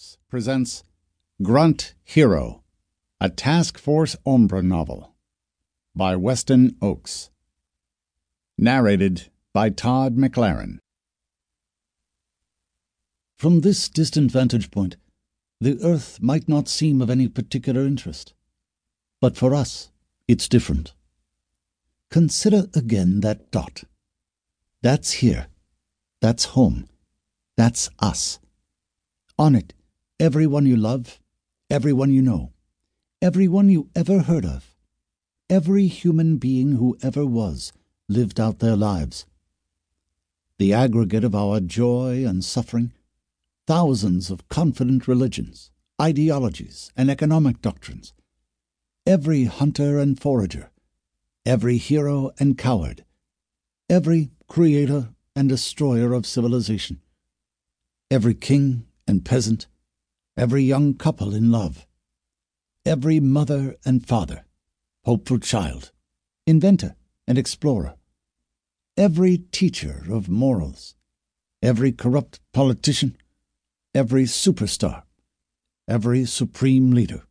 Books presents Grunt Hero, a Task Force Ombra novel by Weston Ochse. Narrated by Todd McLaren. From this distant vantage point, the Earth might not seem of any particular interest. But for us, it's different. Consider again that dot. That's here. That's home. That's us. On it, everyone you love, everyone you know, everyone you ever heard of, every human being who ever was lived out their lives. The aggregate of our joy and suffering, thousands of confident religions, ideologies, and economic doctrines, every hunter and forager, every hero and coward, every creator and destroyer of civilization, every king and peasant, every young couple in love, every mother and father, hopeful child, inventor and explorer, every teacher of morals, every corrupt politician, every superstar, every supreme leader,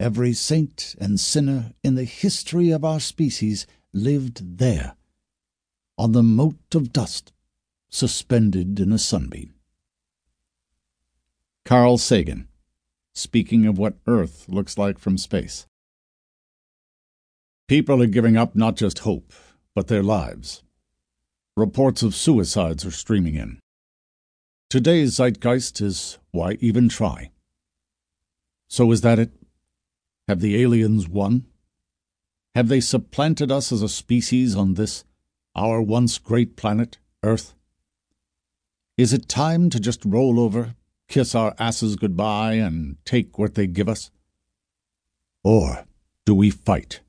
every saint and sinner in the history of our species lived there, on the mote of dust, suspended in a sunbeam. Carl Sagan, speaking of what Earth looks like from space. People are giving up not just hope, but their lives. Reports of suicides are streaming in. Today's zeitgeist is why even try? So is that it? Have the aliens won? Have they supplanted us as a species on this, our once great planet, Earth? Is it time to just roll over kiss our asses goodbye and take what they give us? Or do we fight?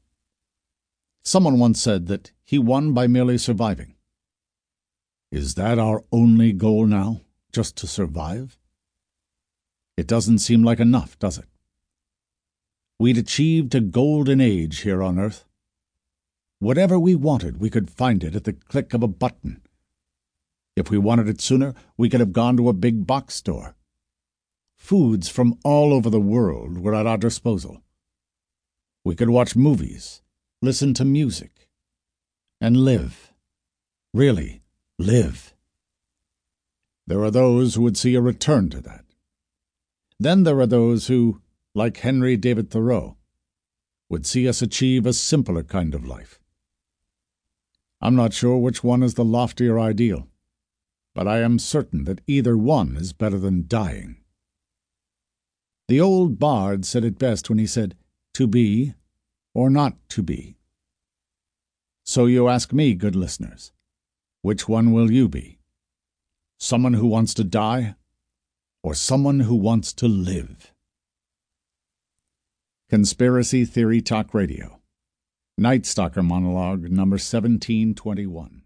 Someone once said that he won by merely surviving. Is that our only goal now, just to survive? It doesn't seem like enough, does it? We'd achieved a golden age here on Earth. Whatever we wanted, we could find it at the click of a button. If we wanted it sooner, we could have gone to a big box store. Foods from all over the world were at our disposal. We could watch movies, listen to music, and live. Really, live. There are those who would see a return to that. Then there are those who, like Henry David Thoreau, would see us achieve a simpler kind of life. I'm not sure which one is the loftier ideal, but I am certain that either one is better than dying. The old bard said it best when he said, To be or not to be. So you ask me, good listeners, which one will you be? Someone who wants to die or someone who wants to live? Conspiracy Theory Talk Radio. Night Stalker Monologue number 1721.